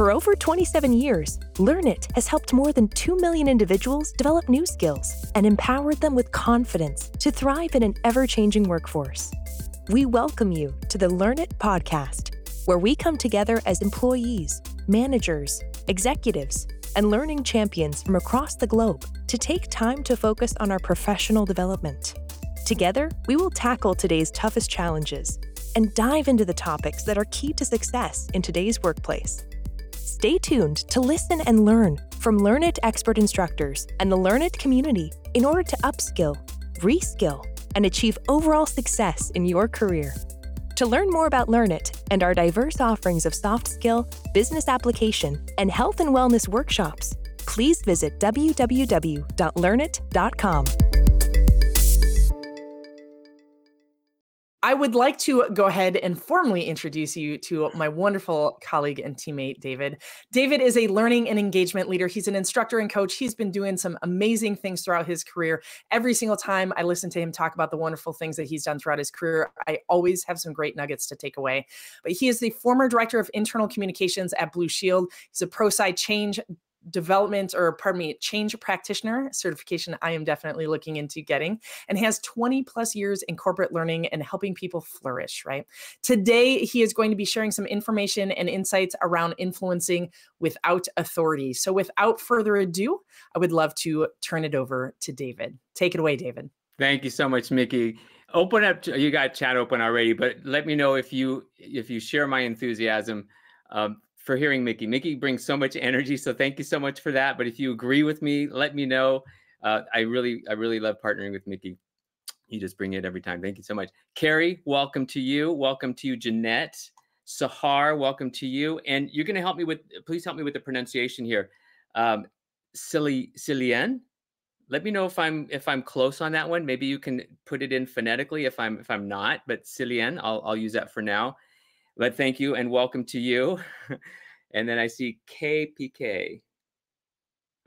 For over 27 years, Learnit has helped more than 2 million individuals develop new skills and empowered them with confidence to thrive in an ever changing workforce. We welcome you to the Learnit podcast, where we come together as employees, managers, executives, and learning champions from across the globe to take time to focus on our professional development. Together, we will tackle today's toughest challenges and dive into the topics that are key to success in today's workplace. Stay tuned to listen and learn from Learnit expert instructors and the Learnit community in order to upskill, reskill, and achieve overall success in your career. To learn more about Learnit and our diverse offerings of soft skill, business application, and health and wellness workshops, please visit www.learnit.com. I would like to go ahead and formally introduce you to my wonderful colleague and teammate, David. David is a learning and engagement leader. He's an instructor and coach. He's been doing some amazing things throughout his career. Every single time I listen to him talk about the wonderful things that he's done throughout his career, I always have some great nuggets to take away. But he is the former director of internal communications at Blue Shield. He's a ProSci change development or pardon me change practitioner certification i am definitely looking into getting and has 20 plus years in corporate learning and helping people flourish right? Today he is going to be sharing some information and insights around influencing without authority. So without further ado i would love to turn it over to david. Take it away david. Thank you so much mickey. Open up you got chat open already but let me know if you if you share my enthusiasm um, for hearing Mickey. Mickey brings so much energy, so thank you so much for that. But if you agree with me, let me know. Uh, I really, I really love partnering with Mickey. You just bring it every time. Thank you so much, Carrie. Welcome to you. Welcome to you, Jeanette. Sahar, welcome to you. And you're going to help me with. Please help me with the pronunciation here. Um, Silly Cillian. Let me know if I'm if I'm close on that one. Maybe you can put it in phonetically if I'm if I'm not. But Cillian, I'll I'll use that for now. But thank you and welcome to you. and then I see KPK.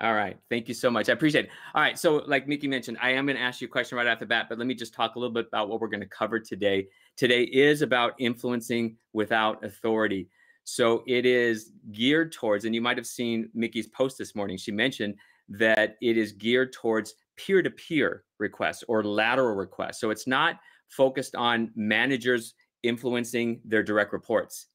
All right. Thank you so much. I appreciate it. All right. So, like Mickey mentioned, I am going to ask you a question right off the bat, but let me just talk a little bit about what we're going to cover today. Today is about influencing without authority. So, it is geared towards, and you might have seen Mickey's post this morning. She mentioned that it is geared towards peer to peer requests or lateral requests. So, it's not focused on managers influencing their direct reports.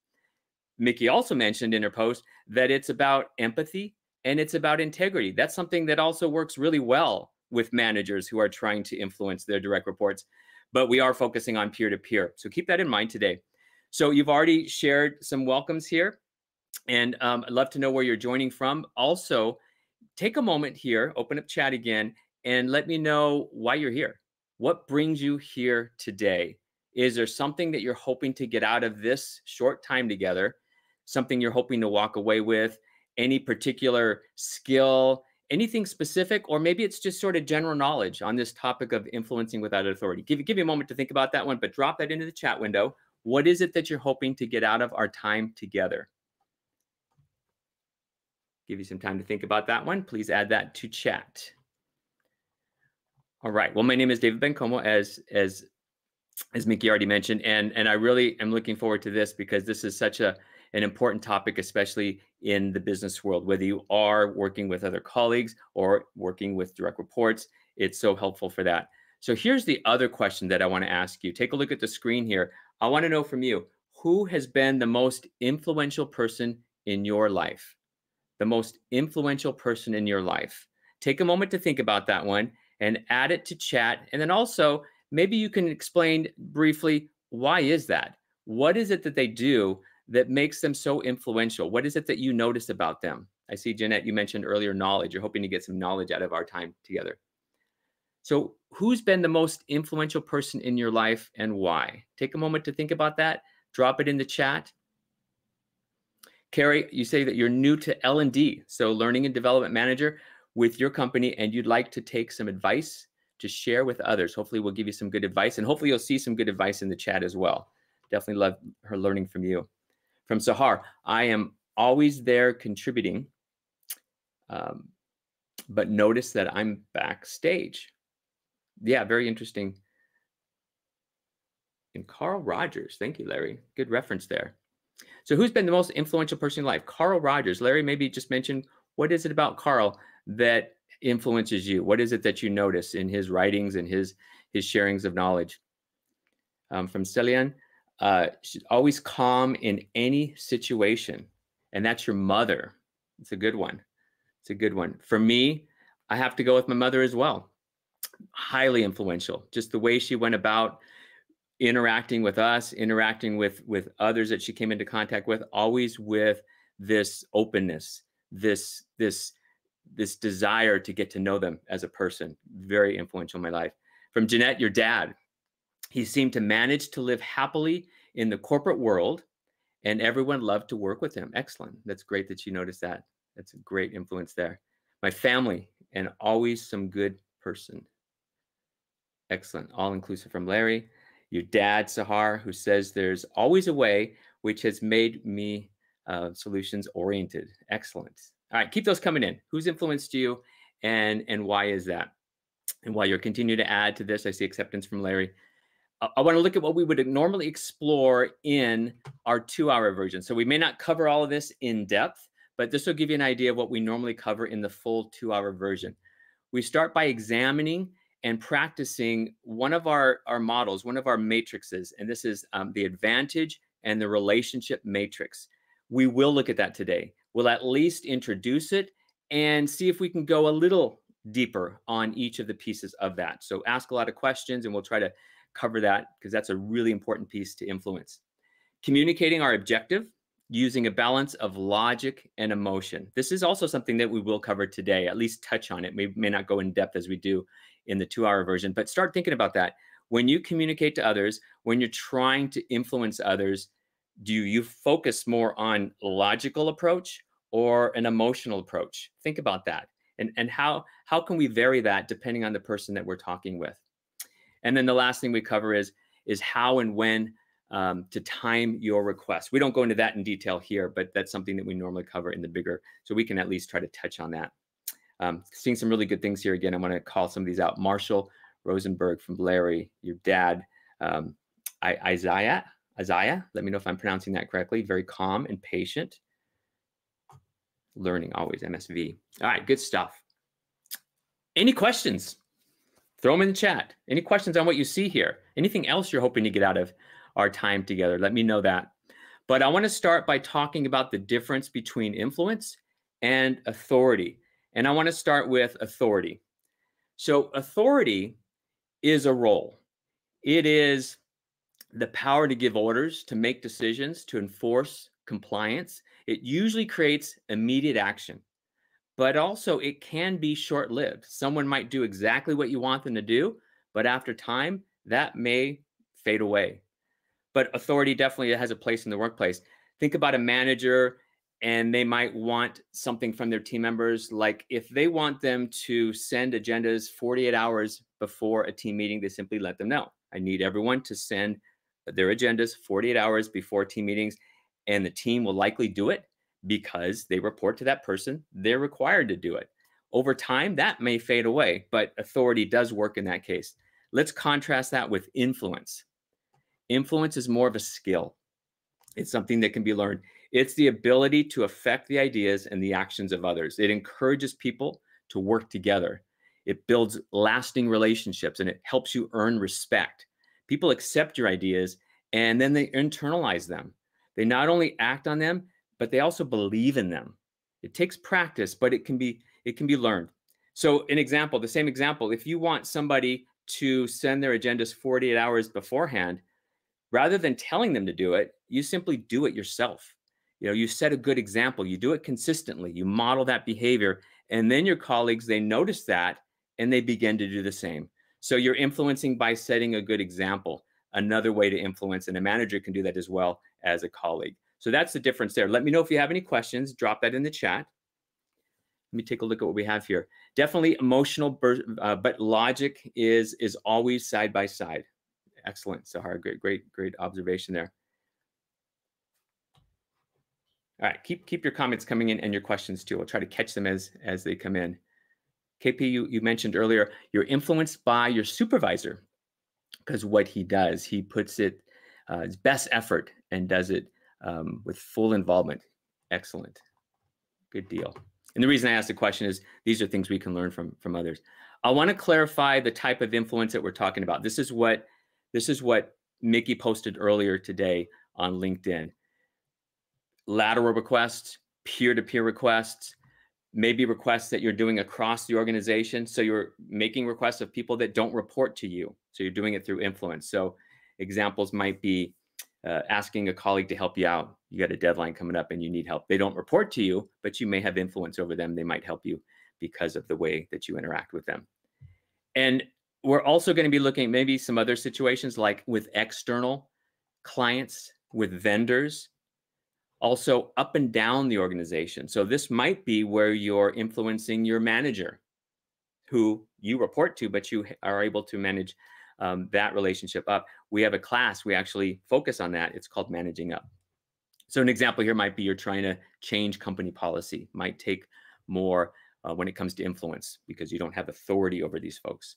Mickey also mentioned in her post that it's about empathy and it's about integrity. That's something that also works really well with managers who are trying to influence their direct reports. But we are focusing on peer to peer. So keep that in mind today. So you've already shared some welcomes here, and um, I'd love to know where you're joining from. Also, take a moment here, open up chat again, and let me know why you're here. What brings you here today? Is there something that you're hoping to get out of this short time together? Something you're hoping to walk away with? Any particular skill? Anything specific? Or maybe it's just sort of general knowledge on this topic of influencing without authority. Give, give you a moment to think about that one, but drop that into the chat window. What is it that you're hoping to get out of our time together? Give you some time to think about that one. Please add that to chat. All right. Well, my name is David Bencomo. As as as Mickey already mentioned, and and I really am looking forward to this because this is such a an important topic, especially in the business world. Whether you are working with other colleagues or working with direct reports, it's so helpful for that. So here's the other question that I want to ask you. Take a look at the screen here. I want to know from you who has been the most influential person in your life? The most influential person in your life. Take a moment to think about that one and add it to chat. And then also maybe you can explain briefly why is that? What is it that they do that makes them so influential? What is it that you notice about them? I see, Jeanette, you mentioned earlier knowledge. You're hoping to get some knowledge out of our time together. So, who's been the most influential person in your life and why? Take a moment to think about that. Drop it in the chat. Carrie, you say that you're new to L&D, so learning and development manager with your company and you'd like to take some advice to share with others. Hopefully, we'll give you some good advice, and hopefully, you'll see some good advice in the chat as well. Definitely love her learning from you. From Sahar, I am always there contributing, um, but notice that I'm backstage. Yeah, very interesting. And Carl Rogers, thank you, Larry. Good reference there. So, who's been the most influential person in life? Carl Rogers. Larry, maybe just mention what is it about Carl that influences you? What is it that you notice in his writings and his his sharings of knowledge? Um, from Celian, uh, she's always calm in any situation, and that's your mother. It's a good one. It's a good one. For me, I have to go with my mother as well. Highly influential. Just the way she went about interacting with us, interacting with with others that she came into contact with, always with this openness, this this this desire to get to know them as a person. Very influential in my life. From Jeanette, your dad, he seemed to manage to live happily in the corporate world, and everyone loved to work with him. Excellent. That's great that you noticed that. That's a great influence there. My family, and always some good person. Excellent. All inclusive from Larry. Your dad, Sahar, who says there's always a way, which has made me uh, solutions oriented. Excellent. All right, keep those coming in. Who's influenced you, and and why is that? And while you're continuing to add to this, I see acceptance from Larry. I, I want to look at what we would normally explore in our two-hour version. So we may not cover all of this in depth, but this will give you an idea of what we normally cover in the full two-hour version. We start by examining and practicing one of our, our models, one of our matrices, and this is um, the advantage and the relationship matrix. We will look at that today. We'll at least introduce it and see if we can go a little deeper on each of the pieces of that. So ask a lot of questions and we'll try to cover that because that's a really important piece to influence. Communicating our objective using a balance of logic and emotion. This is also something that we will cover today, at least touch on it. We may not go in depth as we do in the two hour version, but start thinking about that. When you communicate to others, when you're trying to influence others, do you focus more on logical approach or an emotional approach? Think about that. And, and how, how can we vary that depending on the person that we're talking with? And then the last thing we cover is, is how and when um, to time your request. We don't go into that in detail here, but that's something that we normally cover in the bigger, so we can at least try to touch on that. Um, seeing some really good things here again. I want to call some of these out. Marshall Rosenberg from Larry, your dad, um, I, Isaiah, Isaiah. Let me know if I'm pronouncing that correctly. Very calm and patient. Learning always MSV. All right, good stuff. Any questions? Throw them in the chat. Any questions on what you see here? Anything else you're hoping to get out of our time together? Let me know that. But I want to start by talking about the difference between influence and authority. And I want to start with authority. So, authority is a role, it is the power to give orders, to make decisions, to enforce compliance. It usually creates immediate action, but also it can be short lived. Someone might do exactly what you want them to do, but after time, that may fade away but authority definitely has a place in the workplace. Think about a manager and they might want something from their team members like if they want them to send agendas 48 hours before a team meeting they simply let them know i need everyone to send their agendas 48 hours before team meetings and the team will likely do it because they report to that person they're required to do it over time that may fade away but authority does work in that case let's contrast that with influence Influence is more of a skill. It's something that can be learned. It's the ability to affect the ideas and the actions of others. It encourages people to work together. It builds lasting relationships and it helps you earn respect. People accept your ideas and then they internalize them. They not only act on them, but they also believe in them. It takes practice, but it can be it can be learned. So, an example, the same example, if you want somebody to send their agendas 48 hours beforehand, rather than telling them to do it, you simply do it yourself. You know, you set a good example, you do it consistently, you model that behavior, and then your colleagues, they notice that and they begin to do the same. So you're influencing by setting a good example. Another way to influence, and a manager can do that as well as a colleague. So that's the difference there. Let me know if you have any questions. Drop that in the chat. Let me take a look at what we have here. Definitely emotional, uh, but logic is is always side by side. Excellent, Sahar. Great, great, great observation there. All right, keep keep your comments coming in and your questions too. I'll try to catch them as as they come in. KP, you, you mentioned earlier, you're influenced by your supervisor because what he does, he puts it uh, his best effort and does it um, with full involvement. Excellent. Good deal. And the reason I asked the question is these are things we can learn from from others. I want to clarify the type of influence that we're talking about. This is what this is what Mickey posted earlier today on LinkedIn. Lateral requests, peer-to-peer requests, maybe requests that you're doing across the organization. So you're making requests of people that don't report to you. So you're doing it through influence. So examples might be uh, asking a colleague to help you out. You got a deadline coming up and you need help. They don't report to you, but you may have influence over them. They might help you because of the way that you interact with them. And we're also going to be looking maybe some other situations like with external clients, with vendors, also up and down the organization. So this might be where you're influencing your manager who you report to, but you are able to manage um, that relationship up. We have a class, we actually focus on that. It's called Managing Up. So an example here might be you're trying to change company policy, might take more uh, when it comes to influence because you don't have authority over these folks.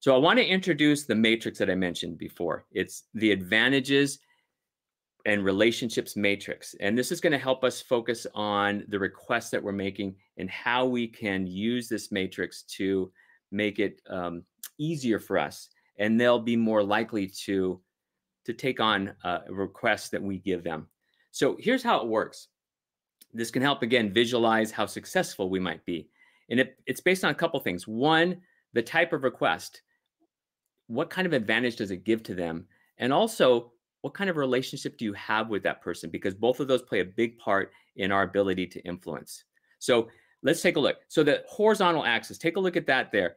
So I want to introduce the matrix that I mentioned before. It's the advantages and relationships matrix. And this is going to help us focus on the requests that we're making and how we can use this matrix to make it um, easier for us. And they'll be more likely to, to take on requests that we give them. So here's how it works. This can help, again, visualize how successful we might be. And it, it's based on a couple things. One, the type of request what kind of advantage does it give to them? And also, what kind of relationship do you have with that person? Because both of those play a big part in our ability to influence. So let's take a look. So the horizontal axis, take a look at that there.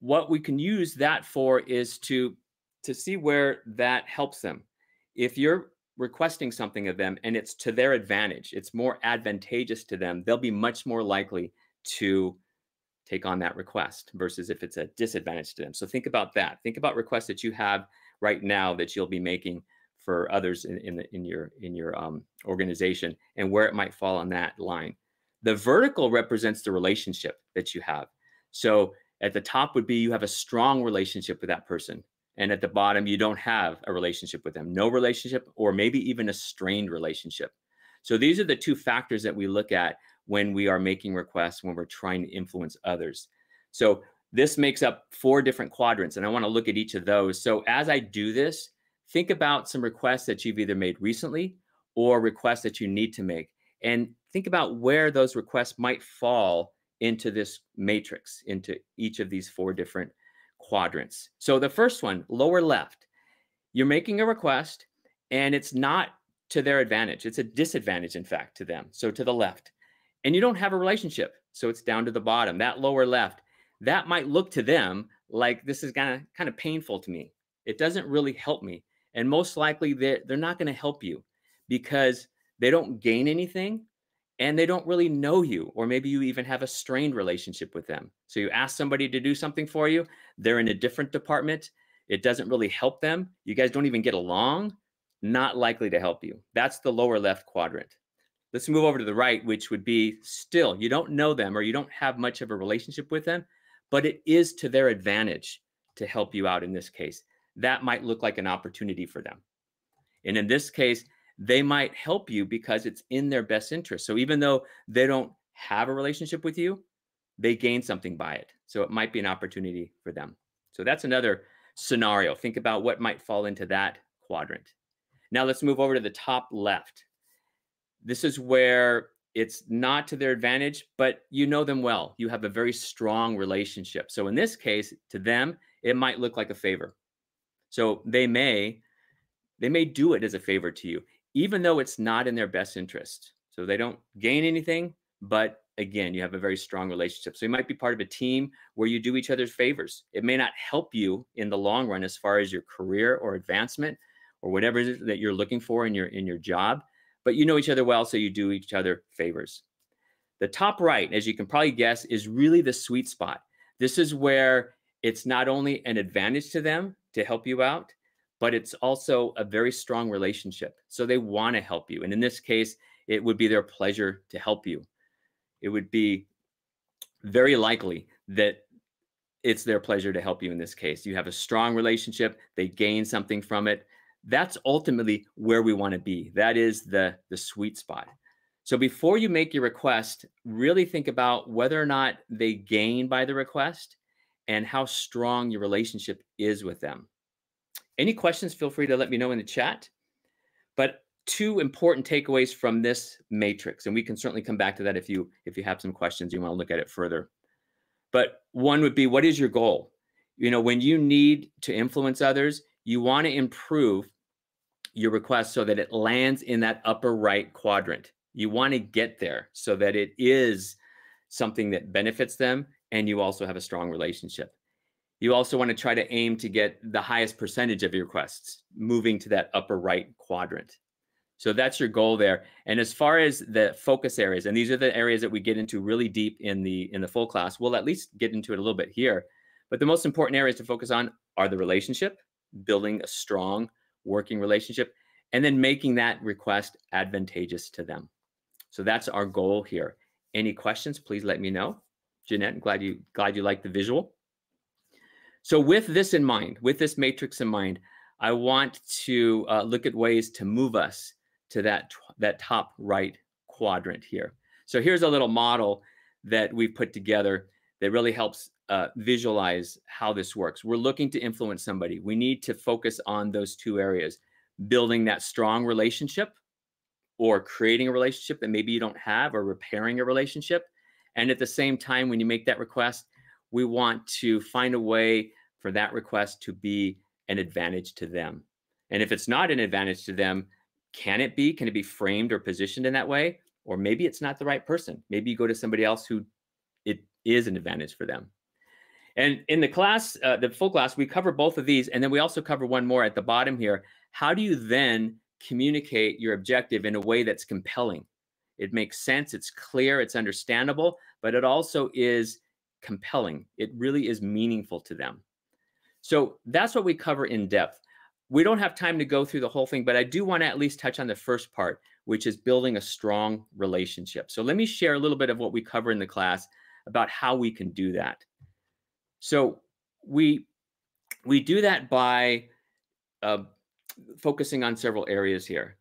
What we can use that for is to, to see where that helps them. If you're requesting something of them and it's to their advantage, it's more advantageous to them, they'll be much more likely to take on that request versus if it's a disadvantage to them. So think about that. Think about requests that you have right now that you'll be making for others in, in, the, in your in your um, organization and where it might fall on that line. The vertical represents the relationship that you have. So at the top would be you have a strong relationship with that person. And at the bottom, you don't have a relationship with them, no relationship, or maybe even a strained relationship. So these are the two factors that we look at when we are making requests, when we're trying to influence others. So this makes up four different quadrants, and I want to look at each of those. So as I do this, think about some requests that you've either made recently or requests that you need to make. And think about where those requests might fall into this matrix, into each of these four different quadrants. So the first one, lower left, you're making a request and it's not to their advantage. It's a disadvantage, in fact, to them. So to the left and you don't have a relationship. So it's down to the bottom, that lower left. That might look to them like this is kind of kind of painful to me. It doesn't really help me. And most likely they're, they're not going to help you because they don't gain anything and they don't really know you, or maybe you even have a strained relationship with them. So you ask somebody to do something for you, they're in a different department, it doesn't really help them. You guys don't even get along, not likely to help you. That's the lower left quadrant. Let's move over to the right, which would be still, you don't know them or you don't have much of a relationship with them, but it is to their advantage to help you out in this case. That might look like an opportunity for them. And in this case, they might help you because it's in their best interest. So even though they don't have a relationship with you, they gain something by it. So it might be an opportunity for them. So that's another scenario. Think about what might fall into that quadrant. Now let's move over to the top left. This is where it's not to their advantage, but you know them well. You have a very strong relationship. So in this case, to them, it might look like a favor. So they may they may do it as a favor to you, even though it's not in their best interest. So they don't gain anything, but again, you have a very strong relationship. So you might be part of a team where you do each other's favors. It may not help you in the long run as far as your career or advancement or whatever that you're looking for in your in your job, but you know each other well, so you do each other favors. The top right, as you can probably guess, is really the sweet spot. This is where it's not only an advantage to them to help you out, but it's also a very strong relationship. So they want to help you. And in this case, it would be their pleasure to help you. It would be very likely that it's their pleasure to help you in this case. You have a strong relationship, they gain something from it, that's ultimately where we want to be. That is the, the sweet spot. So before you make your request, really think about whether or not they gain by the request and how strong your relationship is with them. Any questions, feel free to let me know in the chat. But two important takeaways from this matrix, and we can certainly come back to that if you if you have some questions, you want to look at it further. But one would be what is your goal? You know, when you need to influence others, you want to improve your request so that it lands in that upper right quadrant. You want to get there so that it is something that benefits them and you also have a strong relationship. You also want to try to aim to get the highest percentage of your requests moving to that upper right quadrant. So that's your goal there. And as far as the focus areas, and these are the areas that we get into really deep in the in the full class, we'll at least get into it a little bit here. But the most important areas to focus on are the relationship, building a strong working relationship, and then making that request advantageous to them. So that's our goal here. Any questions, please let me know. Jeanette, glad you glad you like the visual. So with this in mind, with this matrix in mind, I want to uh, look at ways to move us to that, that top right quadrant here. So here's a little model that we've put together that really helps uh, visualize how this works. We're looking to influence somebody. We need to focus on those two areas, building that strong relationship or creating a relationship that maybe you don't have or repairing a relationship. And at the same time, when you make that request, we want to find a way for that request to be an advantage to them. And if it's not an advantage to them, can it be? Can it be framed or positioned in that way? Or maybe it's not the right person. Maybe you go to somebody else who it is an advantage for them. And in the class, uh, the full class, we cover both of these. And then we also cover one more at the bottom here. How do you then communicate your objective in a way that's compelling? It makes sense, it's clear, it's understandable, but it also is compelling. It really is meaningful to them. So that's what we cover in depth. We don't have time to go through the whole thing, but I do want to at least touch on the first part, which is building a strong relationship. So let me share a little bit of what we cover in the class about how we can do that. So we we do that by uh, focusing on several areas here.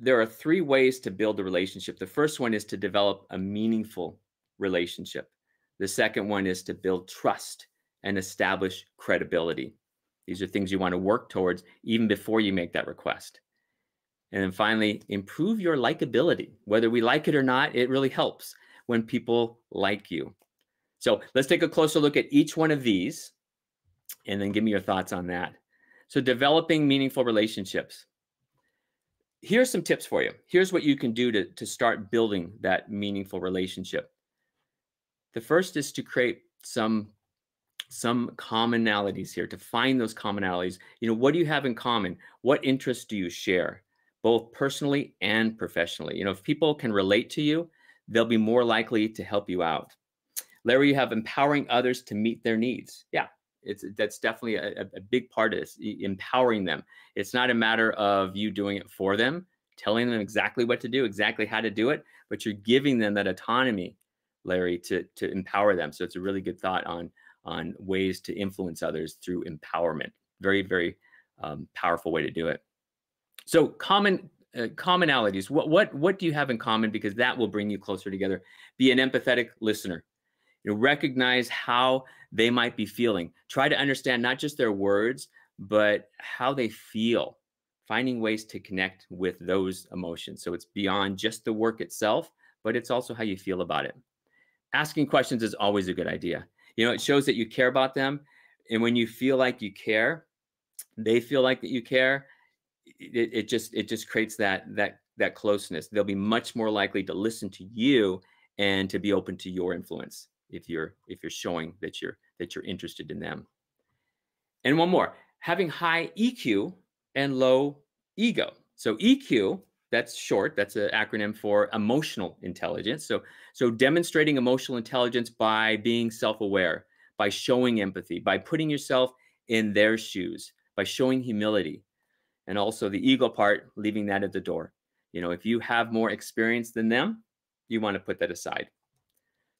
There are three ways to build a relationship. The first one is to develop a meaningful relationship. The second one is to build trust and establish credibility. These are things you want to work towards even before you make that request. And then finally, improve your likability. Whether we like it or not, it really helps when people like you. So let's take a closer look at each one of these and then give me your thoughts on that. So, developing meaningful relationships. Here's some tips for you. Here's what you can do to, to start building that meaningful relationship. The first is to create some some commonalities here to find those commonalities. You know what do you have in common? What interests do you share both personally and professionally? You know if people can relate to you they'll be more likely to help you out. Larry you have empowering others to meet their needs. Yeah it's that's definitely a, a big part of this empowering them. It's not a matter of you doing it for them telling them exactly what to do exactly how to do it but you're giving them that autonomy larry to to empower them so it's a really good thought on on ways to influence others through empowerment. Very, very um, powerful way to do it. So common uh, commonalities. What what what do you have in common? Because that will bring you closer together. Be an empathetic listener. You know, recognize how they might be feeling. Try to understand not just their words, but how they feel. Finding ways to connect with those emotions. So it's beyond just the work itself, but it's also how you feel about it. Asking questions is always a good idea. You know it shows that you care about them and when you feel like you care they feel like that you care it, it just it just creates that that that closeness. They'll be much more likely to listen to you and to be open to your influence if you're if you're showing that you're that you're interested in them. And one more having high eq and low ego. So eq that's short that's an acronym for emotional intelligence. So so demonstrating emotional intelligence by being self-aware by showing empathy by putting yourself in their shoes by showing humility and also the ego part leaving that at the door. You know if you have more experience than them you want to put that aside.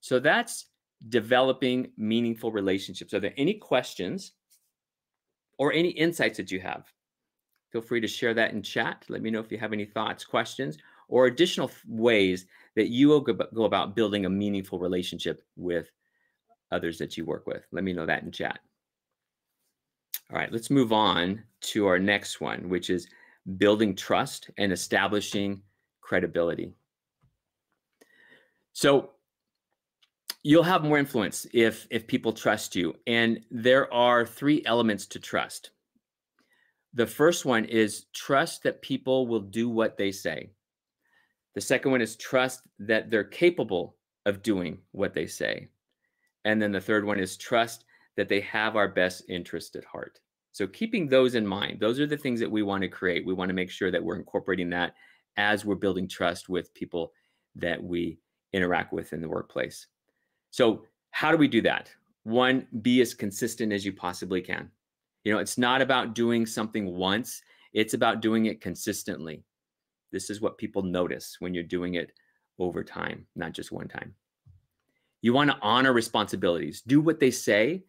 So that's developing meaningful relationships. Are there any questions or any insights that you have feel free to share that in chat. Let me know if you have any thoughts, questions, or additional ways that you will go about building a meaningful relationship with others that you work with. Let me know that in chat. All right, let's move on to our next one, which is building trust and establishing credibility. So you'll have more influence if if people trust you and there are three elements to trust. The first one is trust that people will do what they say. The second one is trust that they're capable of doing what they say. And then the third one is trust that they have our best interest at heart. So keeping those in mind, those are the things that we want to create. We want to make sure that we're incorporating that as we're building trust with people that we interact with in the workplace. So, how do we do that? One, be as consistent as you possibly can. You know, it's not about doing something once, it's about doing it consistently. This is what people notice when you're doing it over time, not just one time. You want to honor responsibilities, do what they say,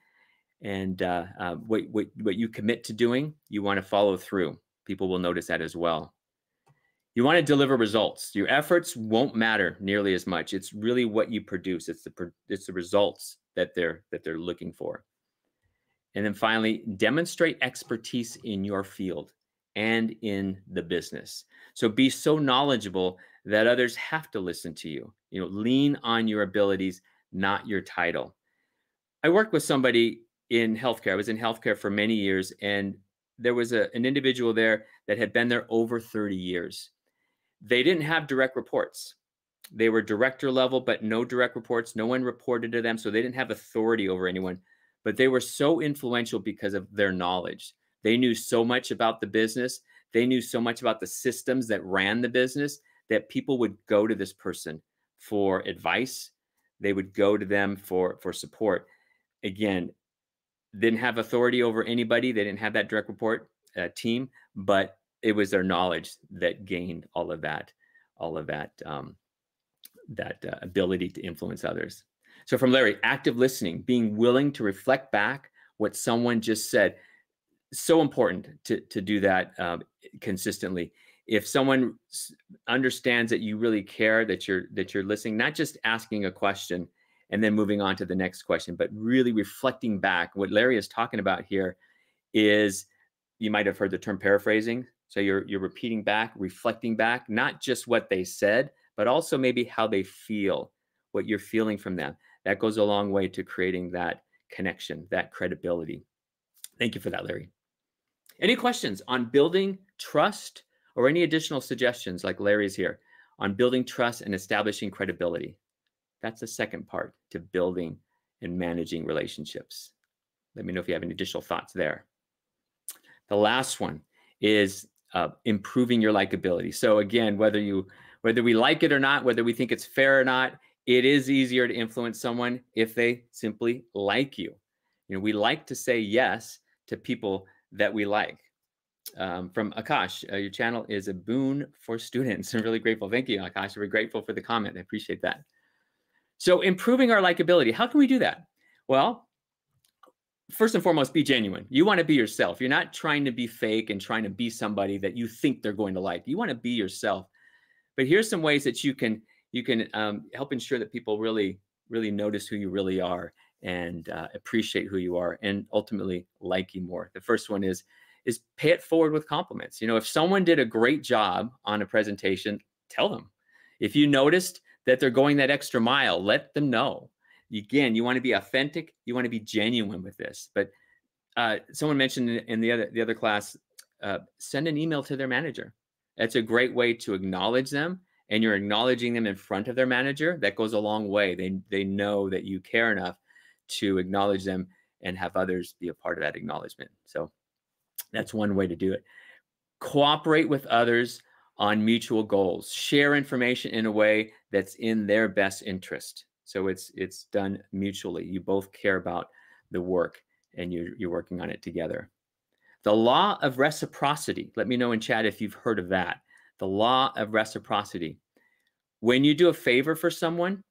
and uh, uh, what, what, what you commit to doing, you want to follow through. People will notice that as well. You want to deliver results. Your efforts won't matter nearly as much. It's really what you produce. It's the it's the results that they're that they're looking for. And then finally, demonstrate expertise in your field and in the business. So be so knowledgeable that others have to listen to you. You know, lean on your abilities, not your title. I worked with somebody in healthcare. I was in healthcare for many years, and there was a, an individual there that had been there over 30 years. They didn't have direct reports. They were director level, but no direct reports. No one reported to them. So they didn't have authority over anyone, but they were so influential because of their knowledge. They knew so much about the business. They knew so much about the systems that ran the business that people would go to this person for advice. They would go to them for, for support. Again, didn't have authority over anybody. They didn't have that direct report uh, team, but it was their knowledge that gained all of that, all of that, um, that uh, ability to influence others. So from Larry, active listening, being willing to reflect back what someone just said, so important to to do that um, consistently. If someone understands that you really care, that you're that you're listening, not just asking a question and then moving on to the next question, but really reflecting back. What Larry is talking about here is you might have heard the term paraphrasing. So you're you're repeating back, reflecting back, not just what they said, but also maybe how they feel, what you're feeling from them. That goes a long way to creating that connection, that credibility. Thank you for that, Larry. Any questions on building trust or any additional suggestions like Larry's here on building trust and establishing credibility? That's the second part to building and managing relationships. Let me know if you have any additional thoughts there. The last one is uh, improving your likability. So again, whether you whether we like it or not, whether we think it's fair or not, it is easier to influence someone if they simply like you. You know, we like to say yes to people that we like. Um, from Akash, uh, your channel is a boon for students. I'm really grateful. Thank you, Akash. We're grateful for the comment. I appreciate that. So improving our likability, how can we do that? Well, first and foremost, be genuine. You want to be yourself. You're not trying to be fake and trying to be somebody that you think they're going to like. You want to be yourself. But here's some ways that you can you can um, help ensure that people really really notice who you really are and uh, appreciate who you are and ultimately like you more. The first one is is pay it forward with compliments. You know, if someone did a great job on a presentation, tell them. If you noticed that they're going that extra mile, let them know again, you want to be authentic, you want to be genuine with this. But uh, someone mentioned in the other the other class, uh, send an email to their manager. That's a great way to acknowledge them, and you're acknowledging them in front of their manager. That goes a long way. They they know that you care enough to acknowledge them and have others be a part of that acknowledgement. So that's one way to do it. Cooperate with others on mutual goals. Share information in a way that's in their best interest. So it's it's done mutually. You both care about the work and you're you're working on it together. The law of reciprocity. Let me know in chat if you've heard of that. The law of reciprocity. When you do a favor for someone,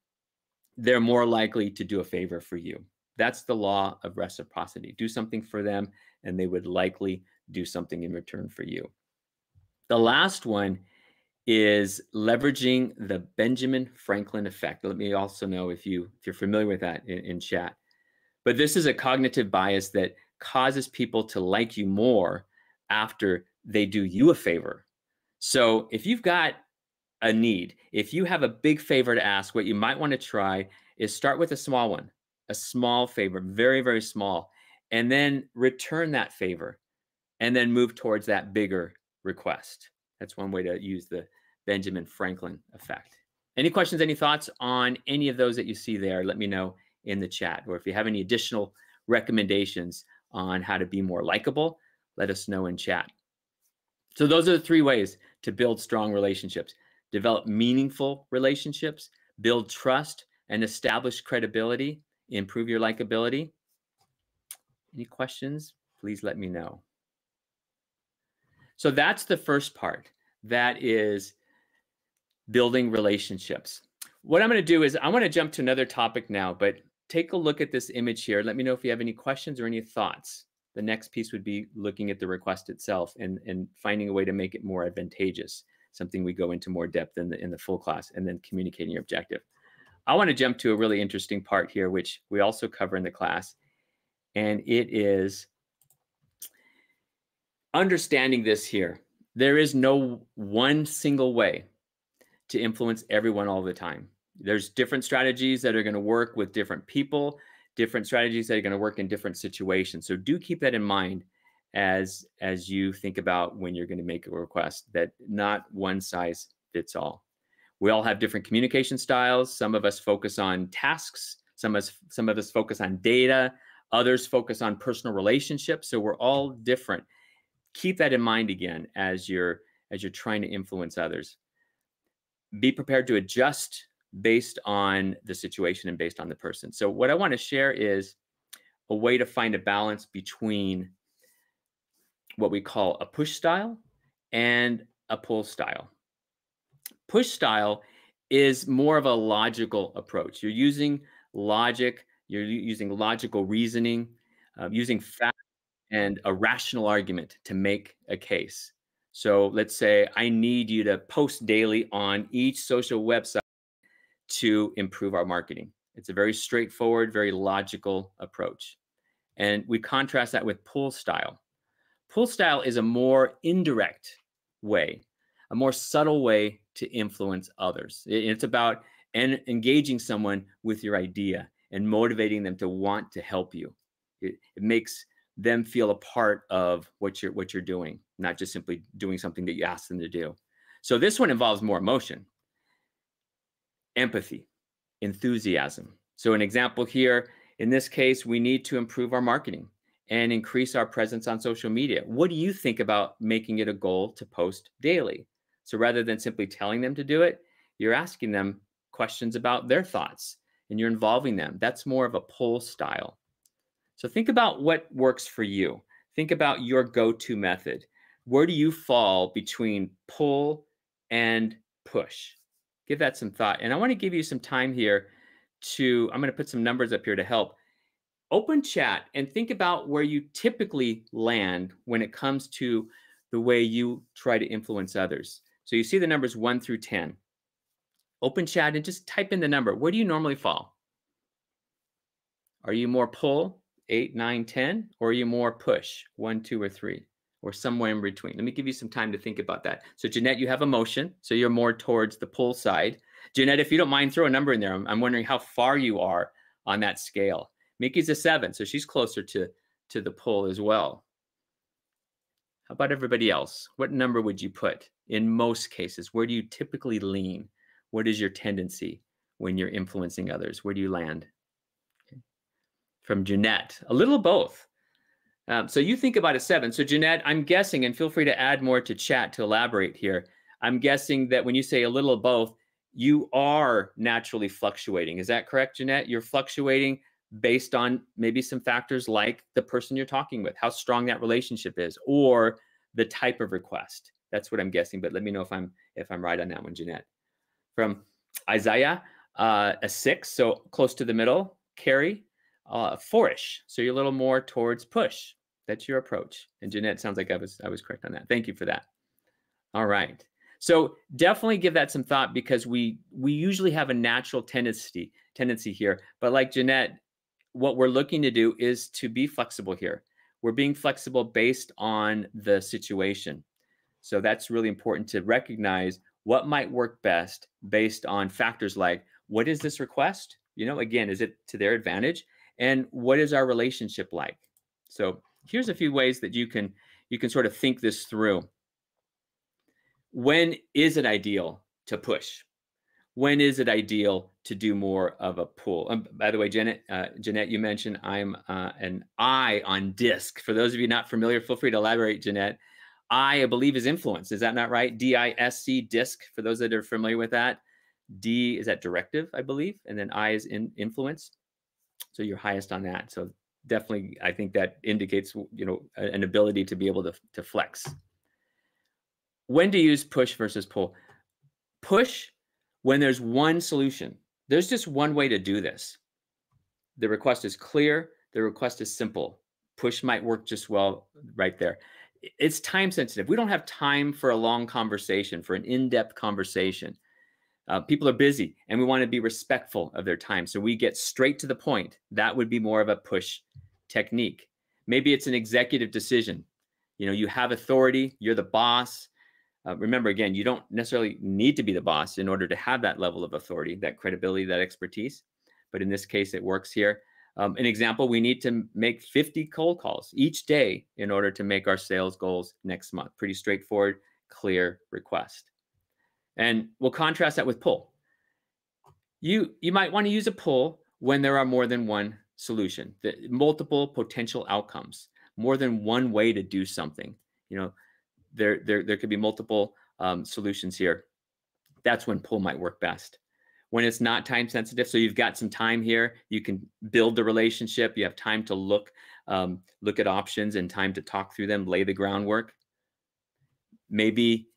they're more likely to do a favor for you. That's the law of reciprocity. Do something for them, and they would likely do something in return for you. The last one is leveraging the Benjamin Franklin effect. Let me also know if you if you're familiar with that in, in chat. But this is a cognitive bias that causes people to like you more after they do you a favor. So if you've got a need, if you have a big favor to ask, what you might want to try is start with a small one, a small favor, very, very small, and then return that favor and then move towards that bigger request. That's one way to use the Benjamin Franklin effect. Any questions, any thoughts on any of those that you see there? Let me know in the chat. Or if you have any additional recommendations on how to be more likable, let us know in chat. So, those are the three ways to build strong relationships develop meaningful relationships, build trust, and establish credibility, improve your likability. Any questions? Please let me know. So that's the first part. That is building relationships. What I'm going to do is I want to jump to another topic now, but take a look at this image here. Let me know if you have any questions or any thoughts. The next piece would be looking at the request itself and, and finding a way to make it more advantageous, something we go into more depth in the, in the full class, and then communicating your objective. I want to jump to a really interesting part here, which we also cover in the class, and it is understanding this here. There is no one single way to influence everyone all the time. There's different strategies that are going to work with different people, different strategies that are going to work in different situations. So do keep that in mind as as you think about when you're going to make a request that not one size fits all. We all have different communication styles. Some of us focus on tasks, some of us some of us focus on data, others focus on personal relationships. So we're all different. Keep that in mind again as you're as you're trying to influence others. Be prepared to adjust based on the situation and based on the person. So, what I want to share is a way to find a balance between what we call a push style and a pull style. Push style is more of a logical approach. You're using logic, you're using logical reasoning, uh, using fact and a rational argument to make a case. So let's say I need you to post daily on each social website to improve our marketing. It's a very straightforward, very logical approach. And we contrast that with pull style. Pull style is a more indirect way, a more subtle way to influence others. It's about en- engaging someone with your idea and motivating them to want to help you. It, it makes them feel a part of what you're what you're doing, not just simply doing something that you ask them to do. So this one involves more emotion empathy, enthusiasm. So, an example here in this case, we need to improve our marketing and increase our presence on social media. What do you think about making it a goal to post daily? So, rather than simply telling them to do it, you're asking them questions about their thoughts and you're involving them. That's more of a pull style. So, think about what works for you. Think about your go to method. Where do you fall between pull and push? Give that some thought. And I want to give you some time here to, I'm going to put some numbers up here to help. Open chat and think about where you typically land when it comes to the way you try to influence others. So you see the numbers one through 10. Open chat and just type in the number. Where do you normally fall? Are you more pull, eight, nine, 10, or are you more push, one, two, or three? Or somewhere in between. Let me give you some time to think about that. So, Jeanette, you have a motion, so you're more towards the pull side. Jeanette, if you don't mind, throw a number in there. I'm, I'm wondering how far you are on that scale. Mickey's a seven, so she's closer to to the pull as well. How about everybody else? What number would you put in most cases? Where do you typically lean? What is your tendency when you're influencing others? Where do you land? Okay. From Jeanette, a little both. Um, so you think about a seven. So Jeanette, I'm guessing, and feel free to add more to chat to elaborate here. I'm guessing that when you say a little of both, you are naturally fluctuating. Is that correct, Jeanette? You're fluctuating based on maybe some factors like the person you're talking with, how strong that relationship is, or the type of request. That's what I'm guessing. But let me know if I'm if I'm right on that one, Jeanette. From Isaiah, uh, a six, so close to the middle. Carrie, uh, fourish, so you're a little more towards push. That's your approach. And Jeanette, sounds like I was I was correct on that. Thank you for that. All right. So definitely give that some thought because we we usually have a natural tendency tendency here. But like Jeanette, what we're looking to do is to be flexible here. We're being flexible based on the situation. So that's really important to recognize what might work best based on factors like what is this request? You know, again, is it to their advantage? And what is our relationship like? So here's a few ways that you can you can sort of think this through. When is it ideal to push? When is it ideal to do more of a pull? Um, by the way, Janet, uh, Jeanette, you mentioned I'm uh, an I on disc. For those of you not familiar, feel free to elaborate, Jeanette. I, I believe, is influence. Is that not right? D I S C, disc, for those that are familiar with that. D is that directive, I believe, and then I is in influence. So you're highest on that. So definitely, I think that indicates you know an ability to be able to to flex. When to use push versus pull? Push when there's one solution. There's just one way to do this. The request is clear. The request is simple. Push might work just well right there it's time sensitive. We don't have time for a long conversation, for an in depth conversation. Uh, people are busy and we want to be respectful of their time. So we get straight to the point. That would be more of a push technique. Maybe it's an executive decision. You know, you have authority, you're the boss. Uh, remember, again, you don't necessarily need to be the boss in order to have that level of authority, that credibility, that expertise. But in this case, it works here. Um, an example, we need to make 50 cold calls each day in order to make our sales goals next month. Pretty straightforward, clear request. And we'll contrast that with pull. You, you might want to use a pull when there are more than one solution, the, multiple potential outcomes, more than one way to do something. You know, there, there, there could be multiple um, solutions here. That's when pull might work best when it's not time sensitive. So you've got some time here. You can build the relationship. You have time to look um, look at options and time to talk through them, lay the groundwork. Maybe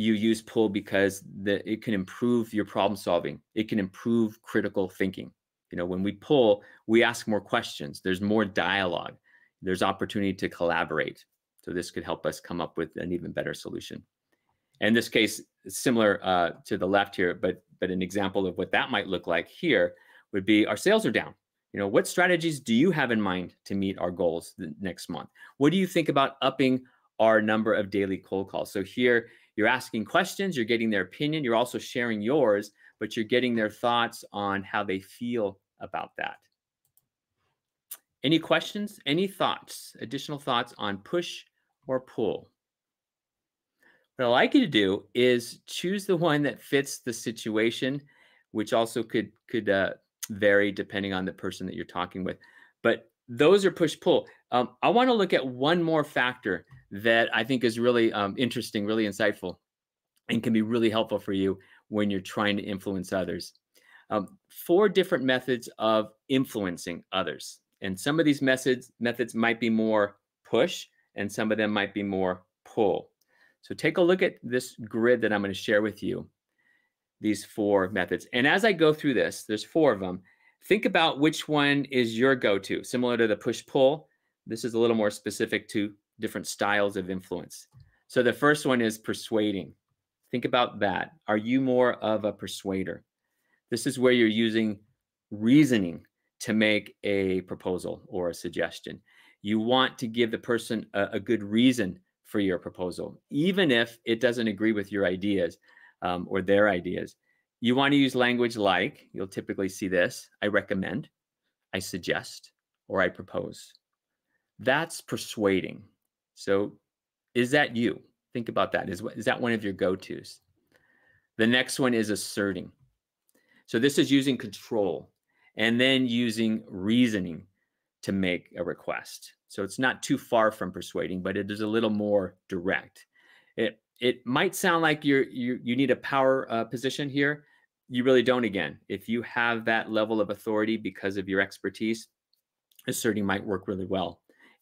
you use pull because the, it can improve your problem solving. It can improve critical thinking. You know, when we pull, we ask more questions. There's more dialogue. There's opportunity to collaborate. So this could help us come up with an even better solution. In this case, similar uh, to the left here, but but an example of what that might look like here would be our sales are down. You know, what strategies do you have in mind to meet our goals next month? What do you think about upping our number of daily cold calls? So here you're asking questions, you're getting their opinion, you're also sharing yours, but you're getting their thoughts on how they feel about that. Any questions? Any thoughts? Additional thoughts on push or pull? What I'd like you to do is choose the one that fits the situation, which also could could uh, vary depending on the person that you're talking with. But those are push pull. Um, I want to look at one more factor that I think is really um, interesting, really insightful, and can be really helpful for you when you're trying to influence others. Um, four different methods of influencing others, and some of these methods methods might be more push, and some of them might be more pull. So take a look at this grid that I'm going to share with you, these four methods. And as I go through this, there's four of them. Think about which one is your go-to, similar to the push-pull. This is a little more specific to different styles of influence. So the first one is persuading. Think about that. Are you more of a persuader? This is where you're using reasoning to make a proposal or a suggestion. You want to give the person a, a good reason for your proposal, even if it doesn't agree with your ideas um, or their ideas. You want to use language like, you'll typically see this I recommend, I suggest, or I propose. That's persuading. So, is that you? Think about that. Is, is that one of your go tos? The next one is asserting. So, this is using control and then using reasoning to make a request. So it's not too far from persuading, but it is a little more direct. It it might sound like you're you you need a power uh, position here. You really don't. Again, if you have that level of authority because of your expertise, asserting might work really well.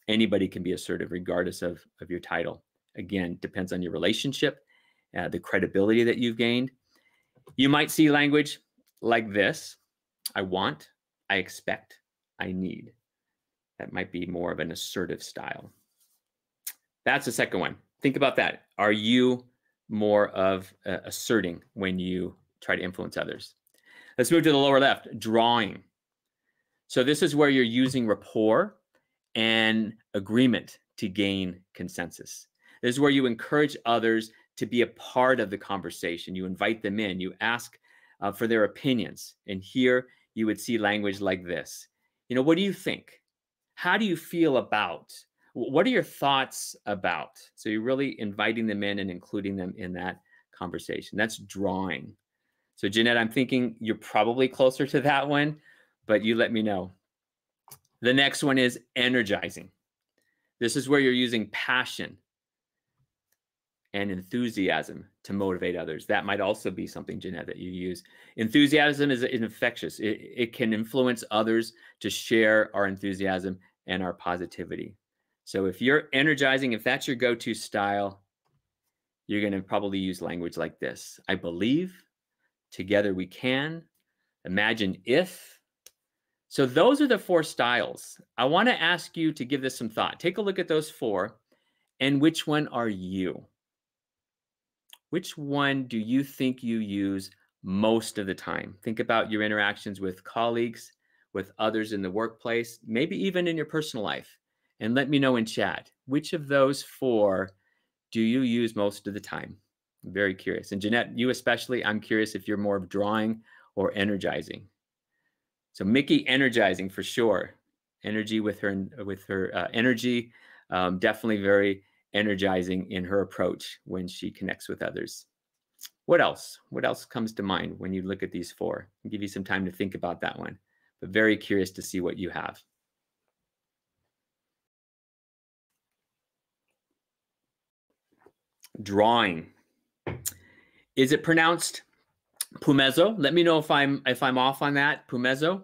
Anybody can be assertive regardless of of your title. Again, depends on your relationship, uh, the credibility that you've gained. You might see language like this: "I want," "I expect," "I need." That might be more of an assertive style. That's the second one. Think about that. Are you more of uh, asserting when you try to influence others. Let's move to the lower left, drawing. So this is where you're using rapport and agreement to gain consensus. This is where you encourage others to be a part of the conversation. You invite them in, you ask uh, for their opinions. And here you would see language like this You know, what do you think? How do you feel about? What are your thoughts about? So you're really inviting them in and including them in that conversation. That's drawing. So, Jeanette, I'm thinking you're probably closer to that one, but you let me know. The next one is energizing. This is where you're using passion and enthusiasm to motivate others. That might also be something, Jeanette, that you use. Enthusiasm is infectious, it, it can influence others to share our enthusiasm and our positivity. So if you're energizing, if that's your go to style, you're going to probably use language like this I believe, together we can, imagine if. So those are the four styles. I want to ask you to give this some thought. Take a look at those four and which one are you? which one do you think you use most of the time? Think about your interactions with colleagues, with others in the workplace, maybe even in your personal life. And let me know in chat which of those four do you use most of the time? I'm very curious. And Jeanette, you especially, I'm curious if you're more of drawing or energizing. So Mickey energizing for sure. Energy with her with her uh, energy, um, definitely very energizing in her approach when she connects with others. What else? What else comes to mind when you look at these four? I'll give you some time to think about that one, but very curious to see what you have. Drawing. Is it pronounced pumezo? Let me know if I'm if I'm off on that. Pumezo.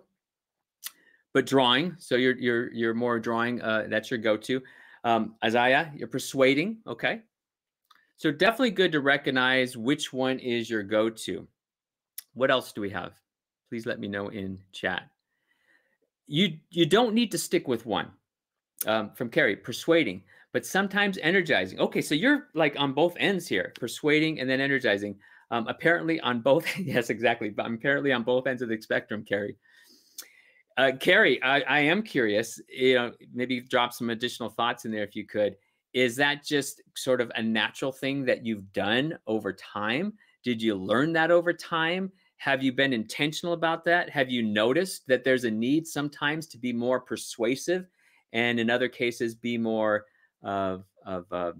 But drawing, so you're you're you're more drawing. Uh, that's your go-to. Um, Isaiah, you're persuading. Okay. So definitely good to recognize which one is your go-to. What else do we have? Please let me know in chat. You you don't need to stick with one. Um, from Carrie, persuading, but sometimes energizing. Okay, so you're like on both ends here, persuading and then energizing. Um, apparently on both, yes, exactly. But I'm apparently on both ends of the spectrum, Carrie. Uh, Carrie, I, I am curious. You know, maybe drop some additional thoughts in there if you could. Is that just sort of a natural thing that you've done over time? Did you learn that over time? Have you been intentional about that? Have you noticed that there's a need sometimes to be more persuasive, and in other cases, be more of of uh,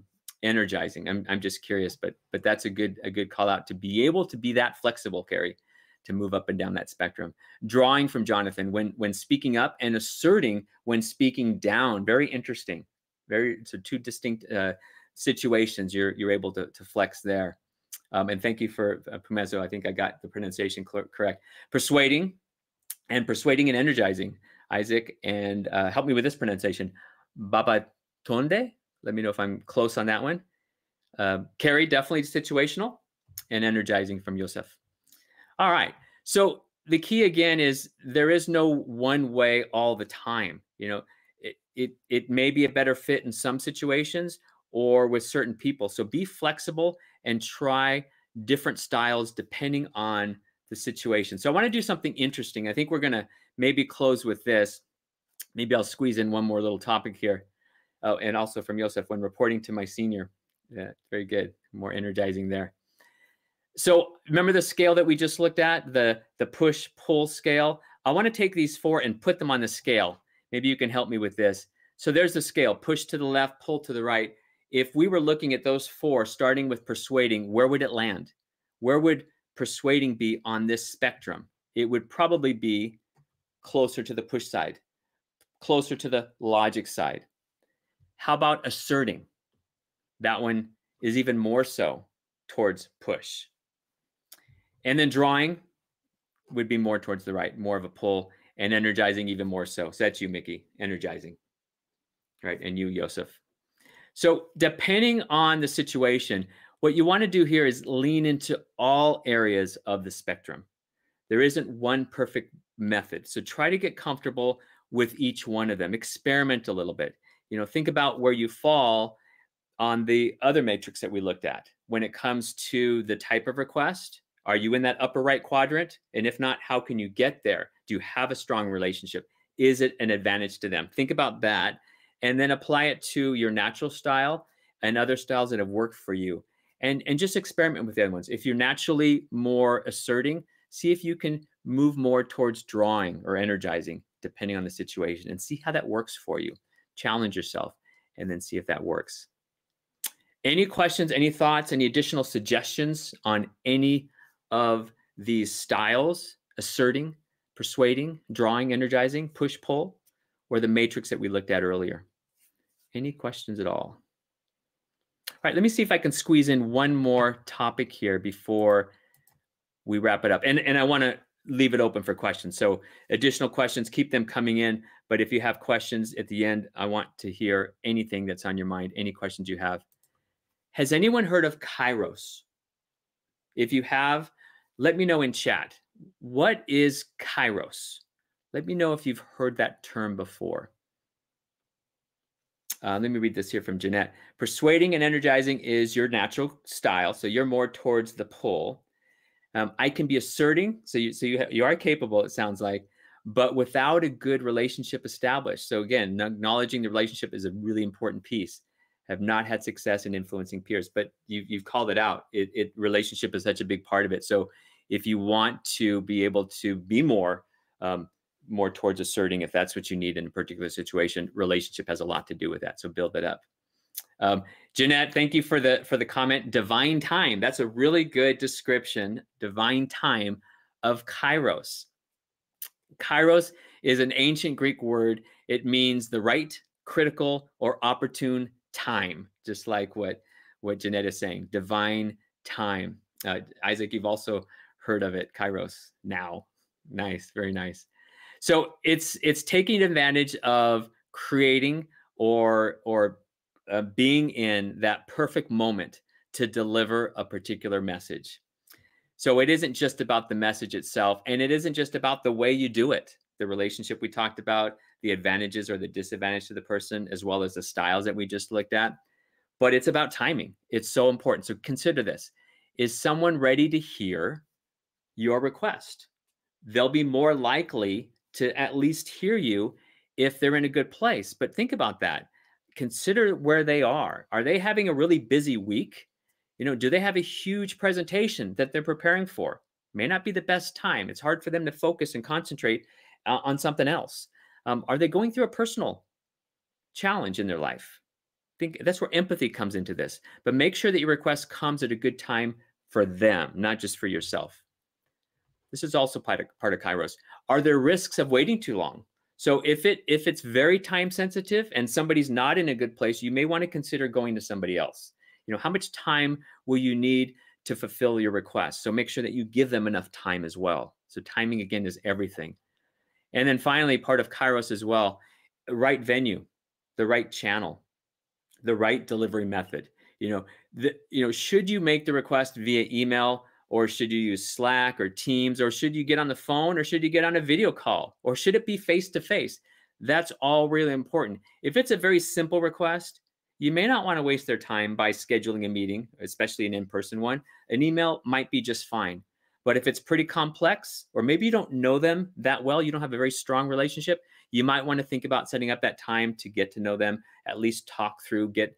energizing? I'm I'm just curious, but but that's a good a good call out to be able to be that flexible, Carrie to move up and down that spectrum. Drawing from Jonathan when when speaking up and asserting when speaking down. Very interesting. Very so two distinct uh, situations you're you're able to, to flex there. Um, and thank you for uh, Pumezo. I think I got the pronunciation cl- correct. Persuading and persuading and energizing. Isaac and uh, help me with this pronunciation. Baba Tonde. Let me know if I'm close on that one. Uh, Carrie, definitely situational and energizing from Yosef. All right. So the key again is there is no one way all the time. You know, it it it may be a better fit in some situations or with certain people. So be flexible and try different styles depending on the situation. So I want to do something interesting. I think we're going to maybe close with this. Maybe I'll squeeze in one more little topic here. Oh, and also from Yosef when reporting to my senior. Yeah, very good. More energizing there. So remember the scale that we just looked at, the, the push pull scale? I want to take these four and put them on the scale. Maybe you can help me with this. So there's the scale, push to the left, pull to the right. If we were looking at those four, starting with persuading, where would it land? Where would persuading be on this spectrum? It would probably be closer to the push side, closer to the logic side. How about asserting? That one is even more so towards push. And then drawing would be more towards the right, more of a pull, and energizing even more so. So that's you, Mickey, energizing. Right. And you, Yosef. So depending on the situation, what you want to do here is lean into all areas of the spectrum. There isn't one perfect method. So try to get comfortable with each one of them. Experiment a little bit. You know, think about where you fall on the other matrix that we looked at. when it comes to the type of request. Are you in that upper right quadrant? And if not, how can you get there? Do you have a strong relationship? Is it an advantage to them? Think about that and then apply it to your natural style and other styles that have worked for you. And, and just experiment with the other ones. If you're naturally more asserting, see if you can move more towards drawing or energizing, depending on the situation, and see how that works for you. Challenge yourself and then see if that works. Any questions, any thoughts, any additional suggestions on any of these styles asserting, persuading, drawing, energizing, push pull, or the matrix that we looked at earlier? Any questions at all? All right, let me see if I can squeeze in one more topic here before we wrap it up. And, and I want to leave it open for questions. So additional questions, keep them coming in. But if you have questions at the end, I want to hear anything that's on your mind, any questions you have. Has anyone heard of Kairos? If you have, let me know in chat. What is Kairos? Let me know if you've heard that term before. Uh, let me read this here from Jeanette. Persuading and energizing is your natural style, so you're more towards the pull. Um, I can be asserting, so you so you you are capable. It sounds like, but without a good relationship established. So again, acknowledging the relationship is a really important piece have not had success in influencing peers. But you, you've called it out. It, it relationship is such a big part of it. So if you want to be able to be more um, more towards asserting, if that's what you need in a particular situation, relationship has a lot to do with that. So build that up. Um, Jeanette, thank you for the for the comment. Divine time. That's a really good description. Divine time of Kairos. Kairos is an ancient Greek word. It means the right, critical, or opportune time, just like what what Jeanette is saying, divine time. Uh, Isaac, you've also heard of it, Kairos. Now, nice, very nice. So it's it's taking advantage of creating or or uh, being in that perfect moment to deliver a particular message. So it isn't just about the message itself, and it isn't just about the way you do it. The relationship we talked about, the advantages or the disadvantage to the person, as well as the styles that we just looked at. But it's about timing. It's so important. So consider this Is someone ready to hear your request? They'll be more likely to at least hear you if they're in a good place. But think about that. Consider where they are. Are they having a really busy week? You know, do they have a huge presentation that they're preparing for? May not be the best time. It's hard for them to focus and concentrate uh, on something else. Um, are they going through a personal challenge in their life? I think that's where empathy comes into this. But make sure that your request comes at a good time for them, not just for yourself. This is also part of, part of Kairos. Are there risks of waiting too long? So if it if it's very time sensitive and somebody's not in a good place, you may want to consider going to somebody else. You know, how much time will you need to fulfill your request? So make sure that you give them enough time as well. So timing again is everything. And then finally, part of Kairos as well, right venue, the right channel, the right delivery method. You know, the, you know, should you make the request via email or should you use Slack or Teams or should you get on the phone or should you get on a video call or should it be face to face? That's all really important. If it's a very simple request, you may not want to waste their time by scheduling a meeting, especially an in person one. An email might be just fine. But if it's pretty complex, or maybe you don't know them that well, you don't have a very strong relationship, you might want to think about setting up that time to get to know them, at least talk through, get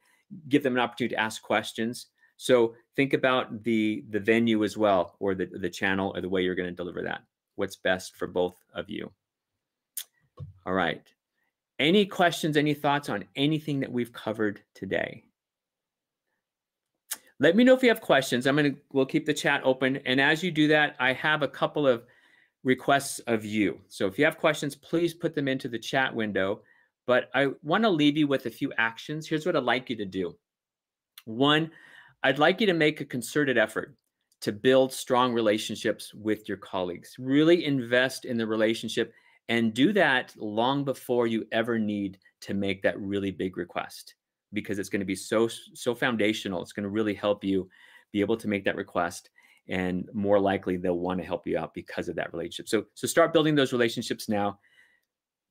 give them an opportunity to ask questions. So think about the the venue as well, or the the channel, or the way you're going to deliver that. What's best for both of you. All right. Any questions, any thoughts on anything that we've covered today? Let me know if you have questions. I'm going to, we'll keep the chat open. And as you do that, I have a couple of requests of you. So if you have questions, please put them into the chat window. But I want to leave you with a few actions. Here's what I'd like you to do. One, I'd like you to make a concerted effort to build strong relationships with your colleagues. Really invest in the relationship and do that long before you ever need to make that really big request because it's going to be so so foundational. It's going to really help you be able to make that request and more likely they'll want to help you out because of that relationship. So so start building those relationships now.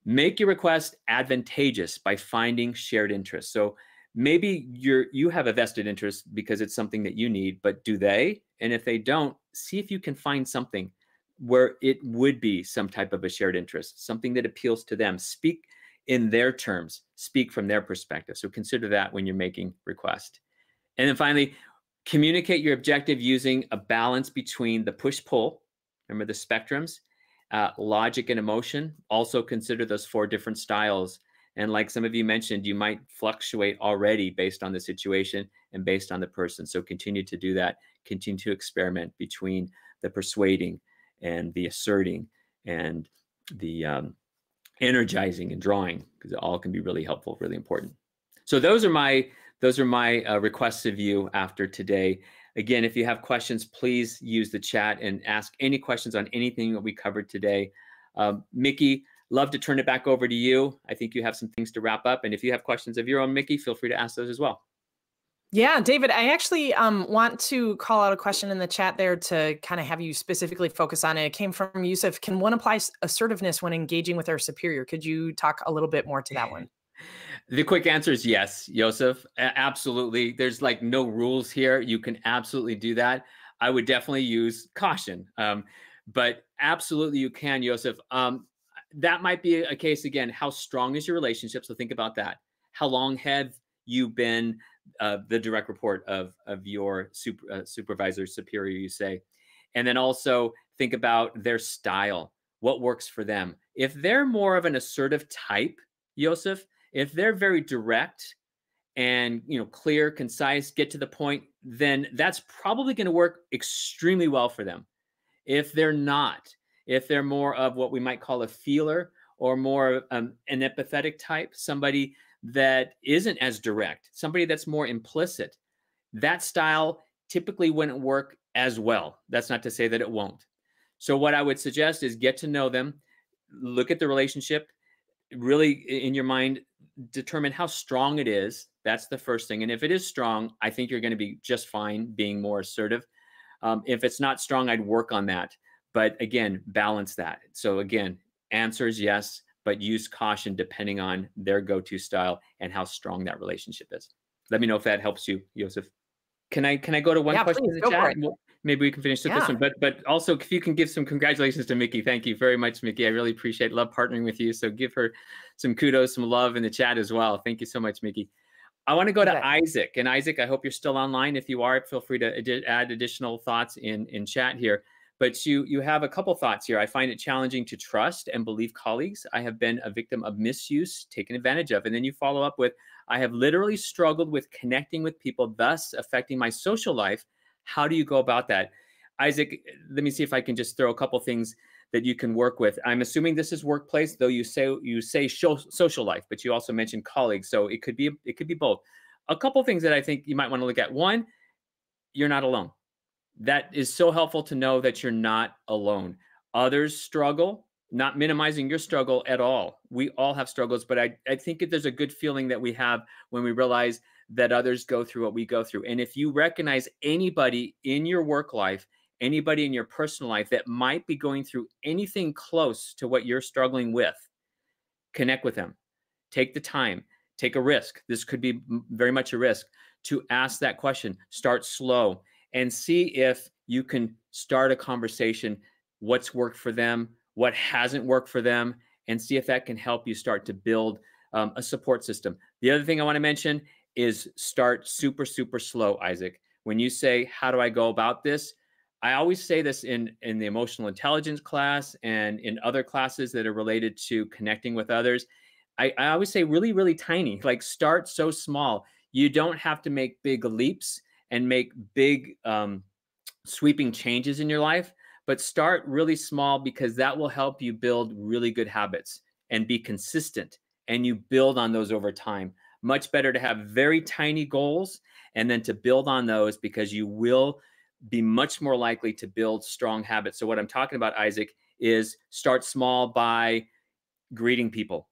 Make your request advantageous by finding shared interests. So maybe you're you have a vested interest because it's something that you need but do they and if they don't see if you can find something where it would be some type of a shared interest something that appeals to them speak in their terms speak from their perspective so consider that when you're making request and then finally communicate your objective using a balance between the push pull remember the spectrums uh, logic and emotion also consider those four different styles and like some of you mentioned, you might fluctuate already based on the situation and based on the person. So continue to do that. Continue to experiment between the persuading and the asserting and the um, energizing and drawing, because it all can be really helpful, really important. So those are my those are my uh, requests of you after today. Again, if you have questions, please use the chat and ask any questions on anything that we covered today. Um, Mickey, love to turn it back over to you. I think you have some things to wrap up. And if you have questions of your own, Mickey, feel free to ask those as well. Yeah, David, I actually um, want to call out a question in the chat there to kind of have you specifically focus on it. It came from Yusuf. Can one apply assertiveness when engaging with our superior? Could you talk a little bit more to that one? The quick answer is yes, Yosef. Absolutely. There's like no rules here. You can absolutely do that. I would definitely use caution. Um, but absolutely you can, Yosef. Um, that might be a case again. How strong is your relationship? So think about that. How long have you been uh, the direct report of of your super, uh, supervisor, superior? You say, and then also think about their style. What works for them? If they're more of an assertive type, Yosef, if they're very direct and you know clear, concise, get to the point, then that's probably going to work extremely well for them. If they're not, if they're more of what we might call a feeler or more um, an empathetic type, somebody that isn't as direct, somebody that's more implicit, that style typically wouldn't work as well. That's not to say that it won't. So, what I would suggest is get to know them, look at the relationship, really in your mind, determine how strong it is. That's the first thing. And if it is strong, I think you're going to be just fine being more assertive. Um, if it's not strong, I'd work on that. But again, balance that. So again, answers yes, but use caution depending on their go-to style and how strong that relationship is. Let me know if that helps you, Joseph. Can I can I go to one yeah, question please, in the chat? Maybe we can finish with yeah. this one. But but also if you can give some congratulations to Mickey. Thank you very much, Mickey. I really appreciate love partnering with you. So give her some kudos, some love in the chat as well. Thank you so much, Mickey. I want to go to okay. Isaac. And Isaac, I hope you're still online. If you are, feel free to ad- add additional thoughts in in chat here. But you you have a couple thoughts here. I find it challenging to trust and believe colleagues. I have been a victim of misuse, taken advantage of. And then you follow up with I have literally struggled with connecting with people, thus affecting my social life. How do you go about that? Isaac, let me see if I can just throw a couple things that you can work with. I'm assuming this is workplace, though you say you say show, social life, but you also mentioned colleagues, so it could be it could be both. A couple things that I think you might want to look at. One, you're not alone that is so helpful to know that you're not alone. Others struggle, not minimizing your struggle at all. We all have struggles, but I, I think there's a good feeling that we have when we realize that others go through what we go through. And if you recognize anybody in your work life, anybody in your personal life that might be going through anything close to what you're struggling with, connect with them. Take the time, take a risk. This could be very much a risk to ask that question. Start slow and see if you can start a conversation what's worked for them what hasn't worked for them and see if that can help you start to build um, a support system. The other thing i want to mention is start super super slow isaac. When you say how do i go about this? I always say this in in the emotional intelligence class and in other classes that are related to connecting with others. I, I always say really really tiny like start so small. You don't have to make big leaps and make big um, sweeping changes in your life, but start really small because that will help you build really good habits and be consistent. And you build on those over time. Much better to have very tiny goals and then to build on those because you will be much more likely to build strong habits. So, what I'm talking about, Isaac, is start small by greeting people.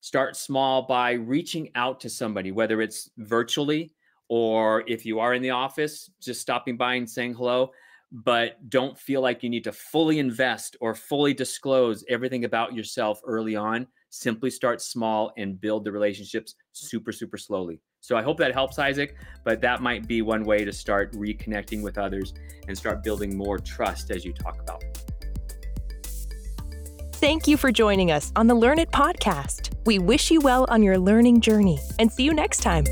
Start small by reaching out to somebody, whether it's virtually or if you are in the office, just stopping by and saying hello. but don't feel like you need to fully invest or fully disclose everything about yourself early on. Simply start small and build the relationships super, super slowly. So I hope that helps, Isaac. But that might be one way to start reconnecting with others and start building more trust as you talk about. Thank you for joining us on the Learn It podcast. We wish you well on your learning journey and see you next time.